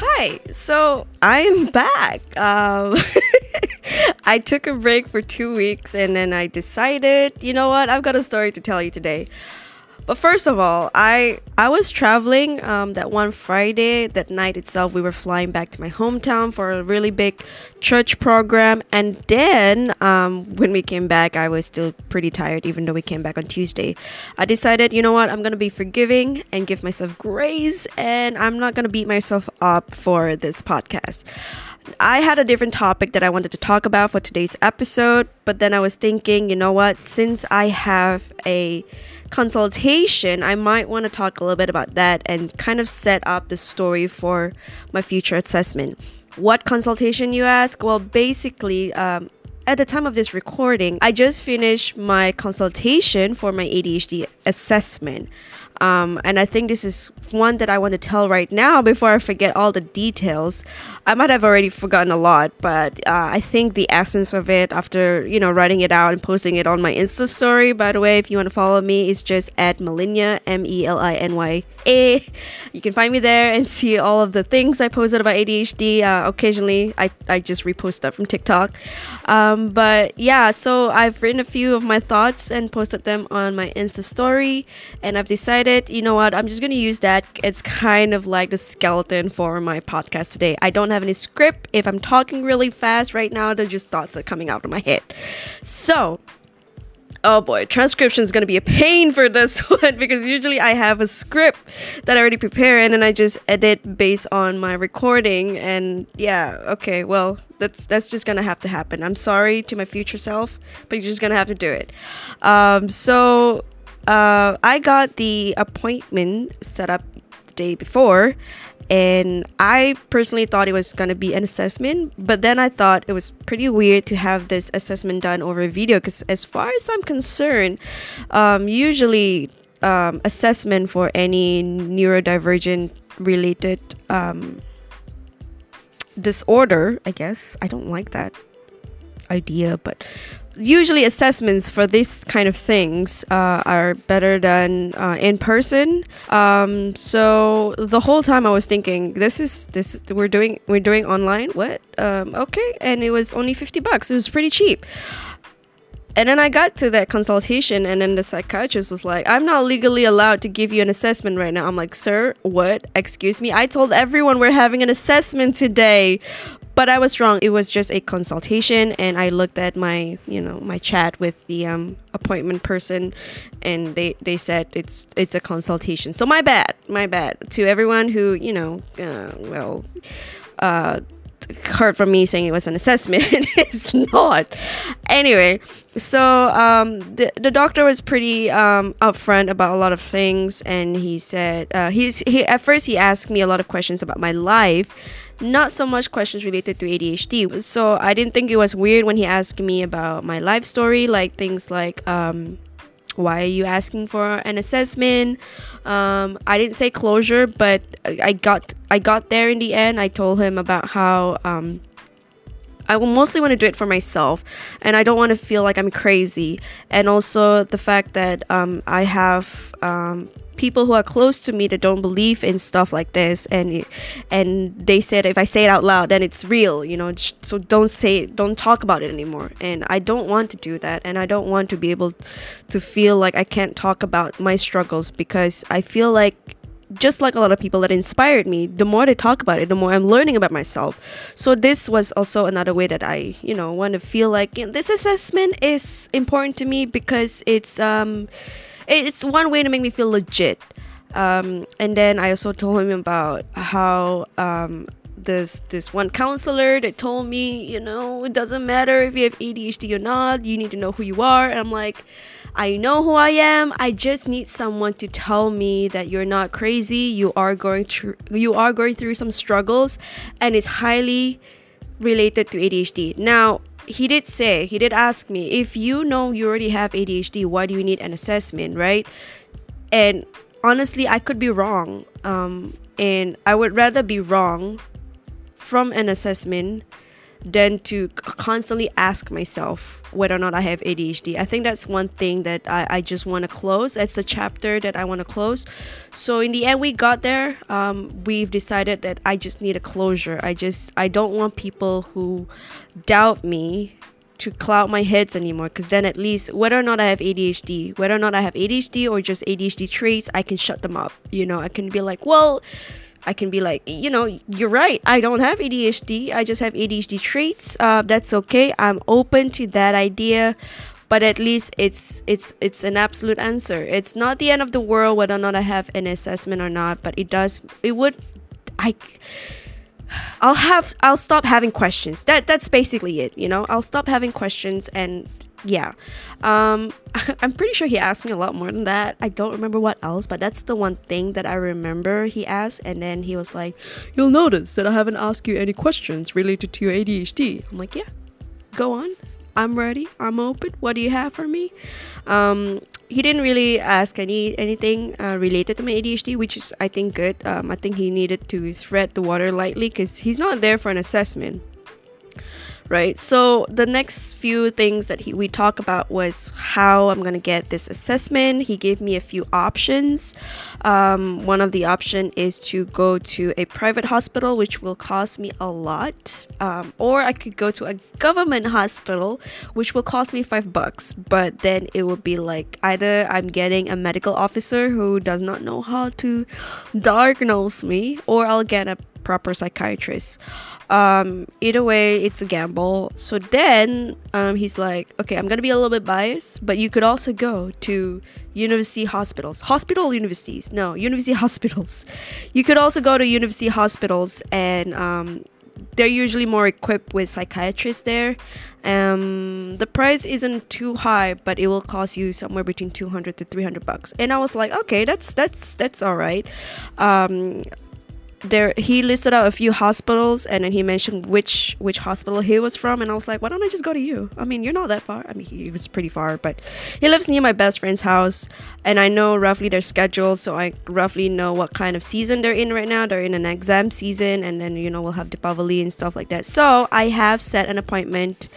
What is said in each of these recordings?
Hi, so I'm back. Um, I took a break for two weeks and then I decided, you know what, I've got a story to tell you today. But first of all, I I was traveling um, that one Friday. That night itself, we were flying back to my hometown for a really big church program. And then um, when we came back, I was still pretty tired, even though we came back on Tuesday. I decided, you know what, I'm gonna be forgiving and give myself grace, and I'm not gonna beat myself up for this podcast. I had a different topic that I wanted to talk about for today's episode, but then I was thinking, you know what, since I have a consultation, I might want to talk a little bit about that and kind of set up the story for my future assessment. What consultation, you ask? Well, basically, um, at the time of this recording, I just finished my consultation for my ADHD assessment. Um, and I think this is one that I want to tell right now before I forget all the details. I might have already forgotten a lot, but uh, I think the essence of it after, you know, writing it out and posting it on my Insta story, by the way, if you want to follow me, is just at Melinya, M E L I N Y A. You can find me there and see all of the things I posted about ADHD. Uh, occasionally, I, I just repost stuff from TikTok. Um, but yeah, so I've written a few of my thoughts and posted them on my Insta story, and I've decided, you know what, I'm just going to use that. It's kind of like the skeleton for my podcast today. I don't have any script. If I'm talking really fast right now, they're just thoughts that are coming out of my head. So, oh boy, transcription is going to be a pain for this one because usually I have a script that I already prepare and then I just edit based on my recording and yeah, okay, well, that's that's just going to have to happen. I'm sorry to my future self, but you're just going to have to do it. Um, so uh, I got the appointment set up the day before and I personally thought it was going to be an assessment, but then I thought it was pretty weird to have this assessment done over video because, as far as I'm concerned, um, usually um, assessment for any neurodivergent related um, disorder, I guess, I don't like that idea, but usually assessments for these kind of things uh, are better than uh, in person. Um, so the whole time I was thinking, this is this we're doing we're doing online. What? Um, okay, and it was only fifty bucks. It was pretty cheap. And then I got to that consultation, and then the psychiatrist was like, I'm not legally allowed to give you an assessment right now. I'm like, Sir, what? Excuse me? I told everyone we're having an assessment today but I was wrong. It was just a consultation, and I looked at my, you know, my chat with the um, appointment person, and they they said it's it's a consultation. So my bad, my bad to everyone who you know, uh, well, uh, heard from me saying it was an assessment. it's not. Anyway, so um, the the doctor was pretty um, upfront about a lot of things, and he said uh, he's he at first he asked me a lot of questions about my life not so much questions related to ADHD. So I didn't think it was weird when he asked me about my life story, like things like, um, why are you asking for an assessment? Um, I didn't say closure, but I got I got there in the end. I told him about how um, I mostly want to do it for myself, and I don't want to feel like I'm crazy. And also the fact that um, I have um, people who are close to me that don't believe in stuff like this and and they said if i say it out loud then it's real you know so don't say don't talk about it anymore and i don't want to do that and i don't want to be able to feel like i can't talk about my struggles because i feel like just like a lot of people that inspired me the more they talk about it the more i'm learning about myself so this was also another way that i you know want to feel like you know, this assessment is important to me because it's um it's one way to make me feel legit. Um, and then I also told him about how um, this this one counselor that told me, you know, it doesn't matter if you have ADHD or not. You need to know who you are. And I'm like, I know who I am. I just need someone to tell me that you're not crazy. You are going through you are going through some struggles, and it's highly related to ADHD. Now, he did say, he did ask me, if you know you already have ADHD, why do you need an assessment, right? And honestly, I could be wrong. Um, and I would rather be wrong from an assessment than to constantly ask myself whether or not I have ADHD. I think that's one thing that I, I just want to close. It's a chapter that I want to close. So in the end, we got there. Um, we've decided that I just need a closure. I just I don't want people who doubt me to cloud my heads anymore because then at least whether or not I have ADHD, whether or not I have ADHD or just ADHD traits, I can shut them up. You know, I can be like, well, I can be like, you know, you're right. I don't have ADHD. I just have ADHD traits. Uh, that's okay. I'm open to that idea, but at least it's it's it's an absolute answer. It's not the end of the world whether or not I have an assessment or not, but it does. It would. I. I'll have I'll stop having questions. That that's basically it, you know. I'll stop having questions and yeah. Um, I'm pretty sure he asked me a lot more than that. I don't remember what else, but that's the one thing that I remember he asked. And then he was like, You'll notice that I haven't asked you any questions related to your ADHD. I'm like, Yeah, go on. I'm ready. I'm open. What do you have for me? Um, he didn't really ask any anything uh, related to my ADHD, which is I think good. Um, I think he needed to thread the water lightly because he's not there for an assessment right? So the next few things that he, we talk about was how I'm gonna get this assessment. He gave me a few options. Um, one of the option is to go to a private hospital, which will cost me a lot, um, or I could go to a government hospital, which will cost me five bucks. But then it would be like either I'm getting a medical officer who does not know how to diagnose me, or I'll get a proper psychiatrist um either way it's a gamble so then um he's like okay i'm gonna be a little bit biased but you could also go to university hospitals hospital universities no university hospitals you could also go to university hospitals and um they're usually more equipped with psychiatrists there. Um, the price isn't too high, but it will cost you somewhere between 200 to 300 bucks. And I was like, okay, that's that's that's all right. Um, there he listed out a few hospitals and then he mentioned which which hospital he was from and I was like why don't I just go to you? I mean you're not that far. I mean he was pretty far but he lives near my best friend's house and I know roughly their schedule so I roughly know what kind of season they're in right now. They're in an exam season and then you know we'll have Deepavali and stuff like that. So I have set an appointment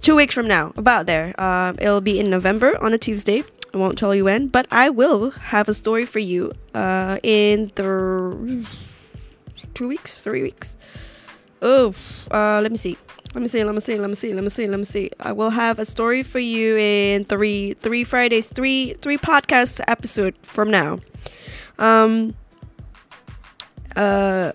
two weeks from now about there. Uh, it'll be in November on a Tuesday I won't tell you when, but I will have a story for you uh, in the two weeks, three weeks. Oh, uh, let me see. Let me see. Let me see. Let me see. Let me see. Let me see. I will have a story for you in three three Fridays, three three podcast episode from now. Um. Uh,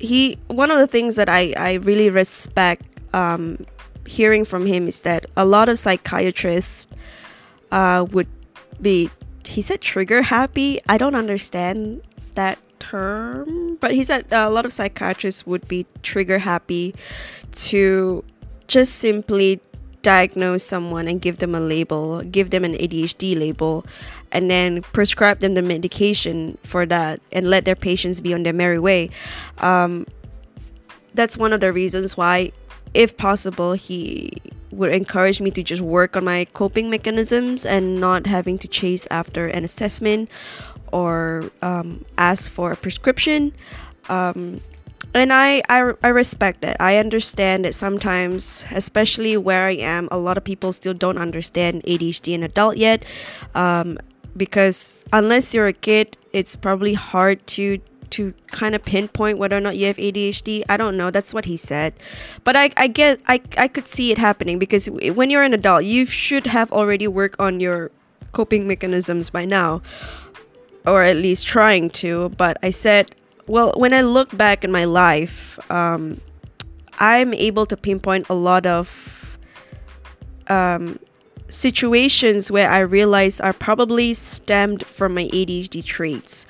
he one of the things that I I really respect um hearing from him is that a lot of psychiatrists uh would be he said trigger happy. I don't understand that term, but he said a lot of psychiatrists would be trigger happy to just simply diagnose someone and give them a label, give them an ADHD label, and then prescribe them the medication for that and let their patients be on their merry way. Um, that's one of the reasons why, if possible, he would encourage me to just work on my coping mechanisms and not having to chase after an assessment or um, ask for a prescription. Um, and I, I, I respect it. I understand that sometimes, especially where I am, a lot of people still don't understand ADHD in adult yet. Um, because unless you're a kid, it's probably hard to to kind of pinpoint whether or not you have ADHD. I don't know. That's what he said. But I, I get I, I could see it happening because when you're an adult, you should have already worked on your coping mechanisms by now. Or at least trying to. But I said, well, when I look back in my life, um, I'm able to pinpoint a lot of um, situations where I realize are probably stemmed from my ADHD traits.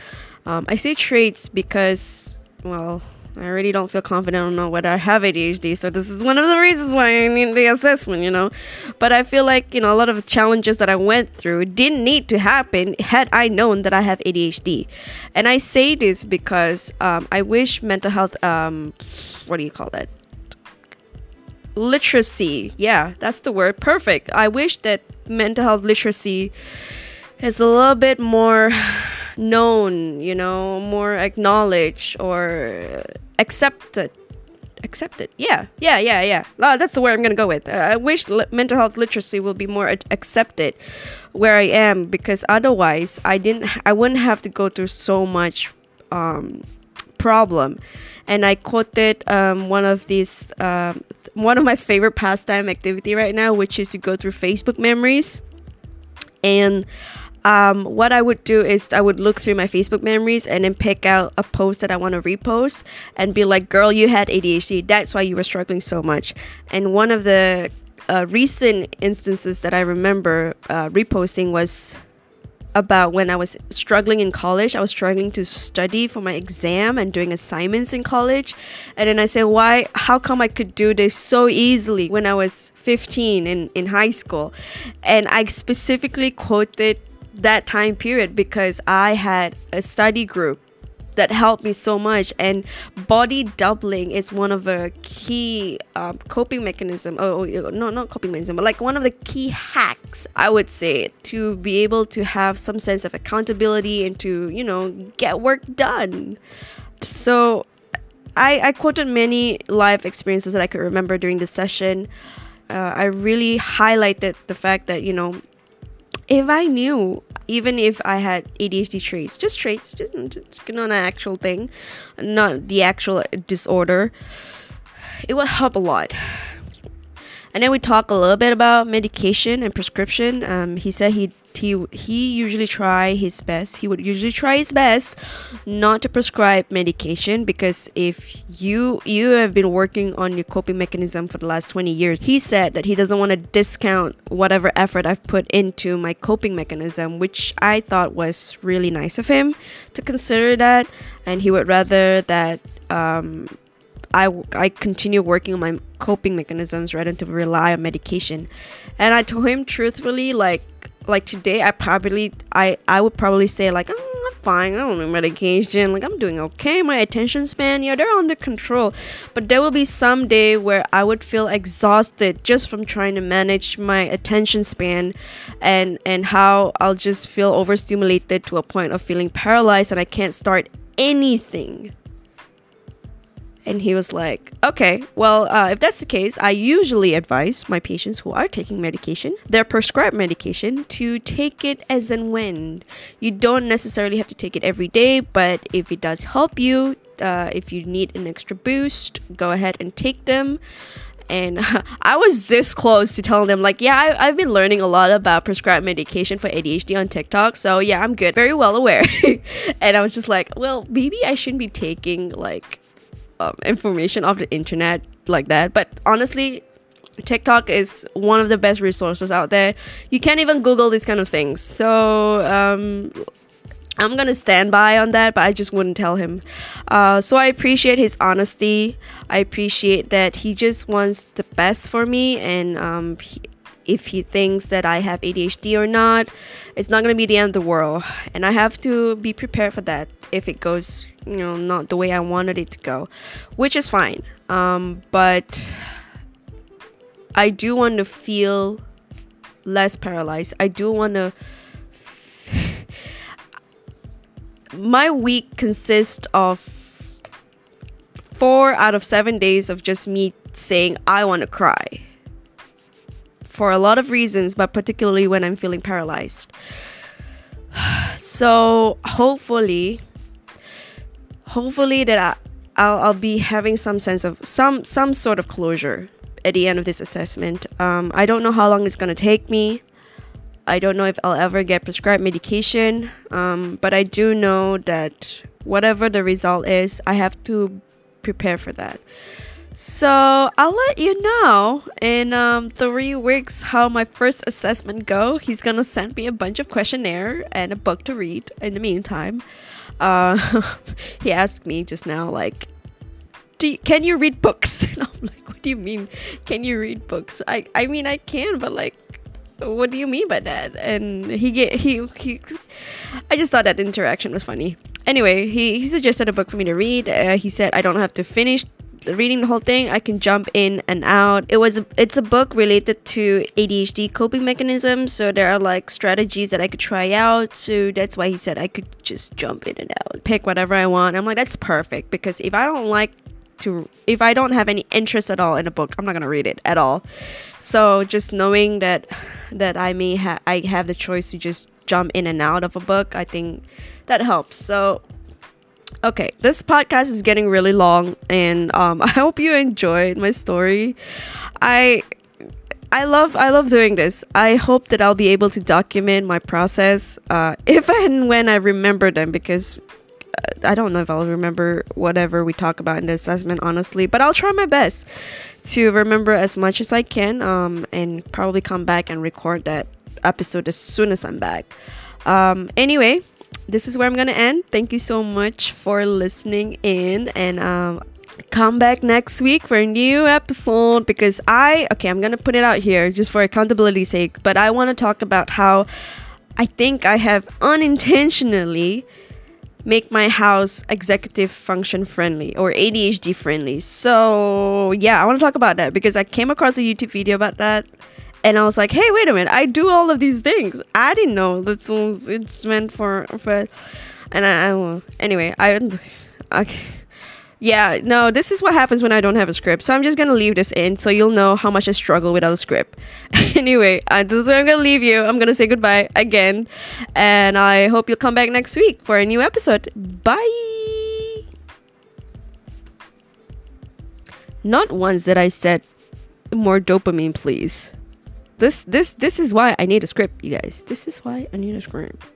Um, I say traits because, well, I already don't feel confident on know whether I have ADHD, so this is one of the reasons why I need the assessment, you know. But I feel like, you know, a lot of challenges that I went through didn't need to happen had I known that I have ADHD. And I say this because um, I wish mental health, um, what do you call that? Literacy. Yeah, that's the word. Perfect. I wish that mental health literacy is a little bit more known, you know, more acknowledged or accepted accepted. Yeah, yeah, yeah, yeah. Uh, that's the word I'm gonna go with. Uh, I wish li- mental health literacy will be more ad- accepted where I am because otherwise I didn't. I wouldn't have to go through so much um, problem. And I quoted um, one of these. Um, one of my favorite pastime activity right now, which is to go through Facebook memories. And um, what I would do is I would look through my Facebook memories and then pick out a post that I want to repost and be like, girl, you had ADHD. That's why you were struggling so much. And one of the uh, recent instances that I remember uh, reposting was about when I was struggling in college. I was struggling to study for my exam and doing assignments in college. And then I said, why, how come I could do this so easily when I was 15 in, in high school? And I specifically quoted that time period because I had a study group that helped me so much. And body doubling is one of the key um, coping mechanism. Oh, oh no not coping mechanism but like one of the key hacks i would say to be able to have some sense of accountability and to you know get work done. So i i quoted many life experiences that i could remember during the session. Uh, i really highlighted the fact that you know if i knew even if I had ADHD traits, just traits, just, just not an actual thing, not the actual disorder, it would help a lot. And then we talk a little bit about medication and prescription. Um, he said he he he usually try his best he would usually try his best not to prescribe medication because if you you have been working on your coping mechanism for the last 20 years he said that he doesn't want to discount whatever effort i've put into my coping mechanism which i thought was really nice of him to consider that and he would rather that um, I, I continue working on my coping mechanisms rather than to rely on medication. And I told him truthfully, like, like today I probably I I would probably say like oh, I'm fine. I don't need medication. Like I'm doing okay. My attention span yeah they're under control. But there will be some day where I would feel exhausted just from trying to manage my attention span and and how I'll just feel overstimulated to a point of feeling paralyzed and I can't start anything and he was like, okay, well, uh, if that's the case, I usually advise my patients who are taking medication, their prescribed medication, to take it as and when. You don't necessarily have to take it every day, but if it does help you, uh, if you need an extra boost, go ahead and take them. And I was this close to telling them, like, yeah, I, have been learning a lot about prescribed medication for ADHD on TikTok. So, yeah, I'm good. Very well aware. and I was just like, well, maybe I shouldn't be taking, like, um, information off the internet like that. But honestly, TikTok is one of the best resources out there. You can't even Google these kind of things. So um, I'm gonna stand by on that, but I just wouldn't tell him. Uh, so I appreciate his honesty. I appreciate that he just wants the best for me, and um, he, if he thinks that I have ADHD or not, it's not gonna be the end of the world, and I have to be prepared for that if it goes you know not the way I wanted it to go, which is fine. Um, but I do want to feel less paralyzed. I do want to. My week consists of four out of seven days of just me saying I want to cry for a lot of reasons, but particularly when I'm feeling paralyzed. So hopefully hopefully that I, I'll, I'll be having some sense of some some sort of closure at the end of this assessment. Um, I don't know how long it's gonna take me. I don't know if I'll ever get prescribed medication, um, but I do know that whatever the result is, I have to prepare for that. So I'll let you know in um, three weeks how my first assessment go. He's gonna send me a bunch of questionnaire and a book to read in the meantime. Uh, he asked me just now, like, you, can you read books? And I'm like, what do you mean? Can you read books? I, I mean, I can, but like, what do you mean by that? And he get he he. I just thought that interaction was funny. Anyway, he, he suggested a book for me to read. Uh, he said I don't have to finish reading the whole thing, I can jump in and out. It was a, it's a book related to ADHD coping mechanisms, so there are like strategies that I could try out. So that's why he said I could just jump in and out, pick whatever I want. I'm like that's perfect because if I don't like to if I don't have any interest at all in a book, I'm not gonna read it at all. So just knowing that that I may have I have the choice to just jump in and out of a book, I think that helps. So okay, this podcast is getting really long, and um, I hope you enjoyed my story. I I love I love doing this. I hope that I'll be able to document my process uh, if and when I remember them because uh, I don't know if I'll remember whatever we talk about in the assessment honestly, but I'll try my best to remember as much as I can um, and probably come back and record that episode as soon as I'm back. Um, anyway, this is where I'm gonna end. Thank you so much for listening in and um, come back next week for a new episode because I okay, I'm gonna put it out here just for accountability sake, but I want to talk about how I think I have unintentionally make my house executive function friendly or ADHD friendly. So, yeah, I want to talk about that because I came across a YouTube video about that and I was like, "Hey, wait a minute. I do all of these things. I didn't know this was it's meant for for and I, I anyway, I yeah, no, this is what happens when I don't have a script. So I'm just gonna leave this in so you'll know how much I struggle without a script. anyway, uh, this is where I'm gonna leave you. I'm gonna say goodbye again. And I hope you'll come back next week for a new episode. Bye! Not once that I said more dopamine, please. This this this is why I need a script, you guys. This is why I need a script.